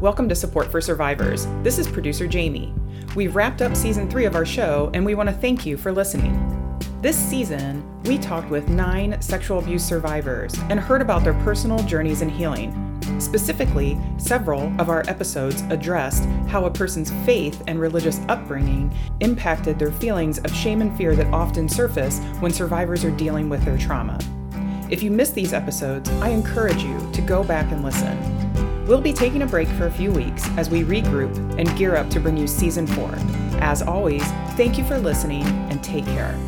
Welcome to Support for Survivors. This is producer Jamie. We've wrapped up season three of our show, and we want to thank you for listening. This season, we talked with nine sexual abuse survivors and heard about their personal journeys in healing. Specifically, several of our episodes addressed how a person's faith and religious upbringing impacted their feelings of shame and fear that often surface when survivors are dealing with their trauma. If you missed these episodes, I encourage you to go back and listen. We'll be taking a break for a few weeks as we regroup and gear up to bring you season four. As always, thank you for listening and take care.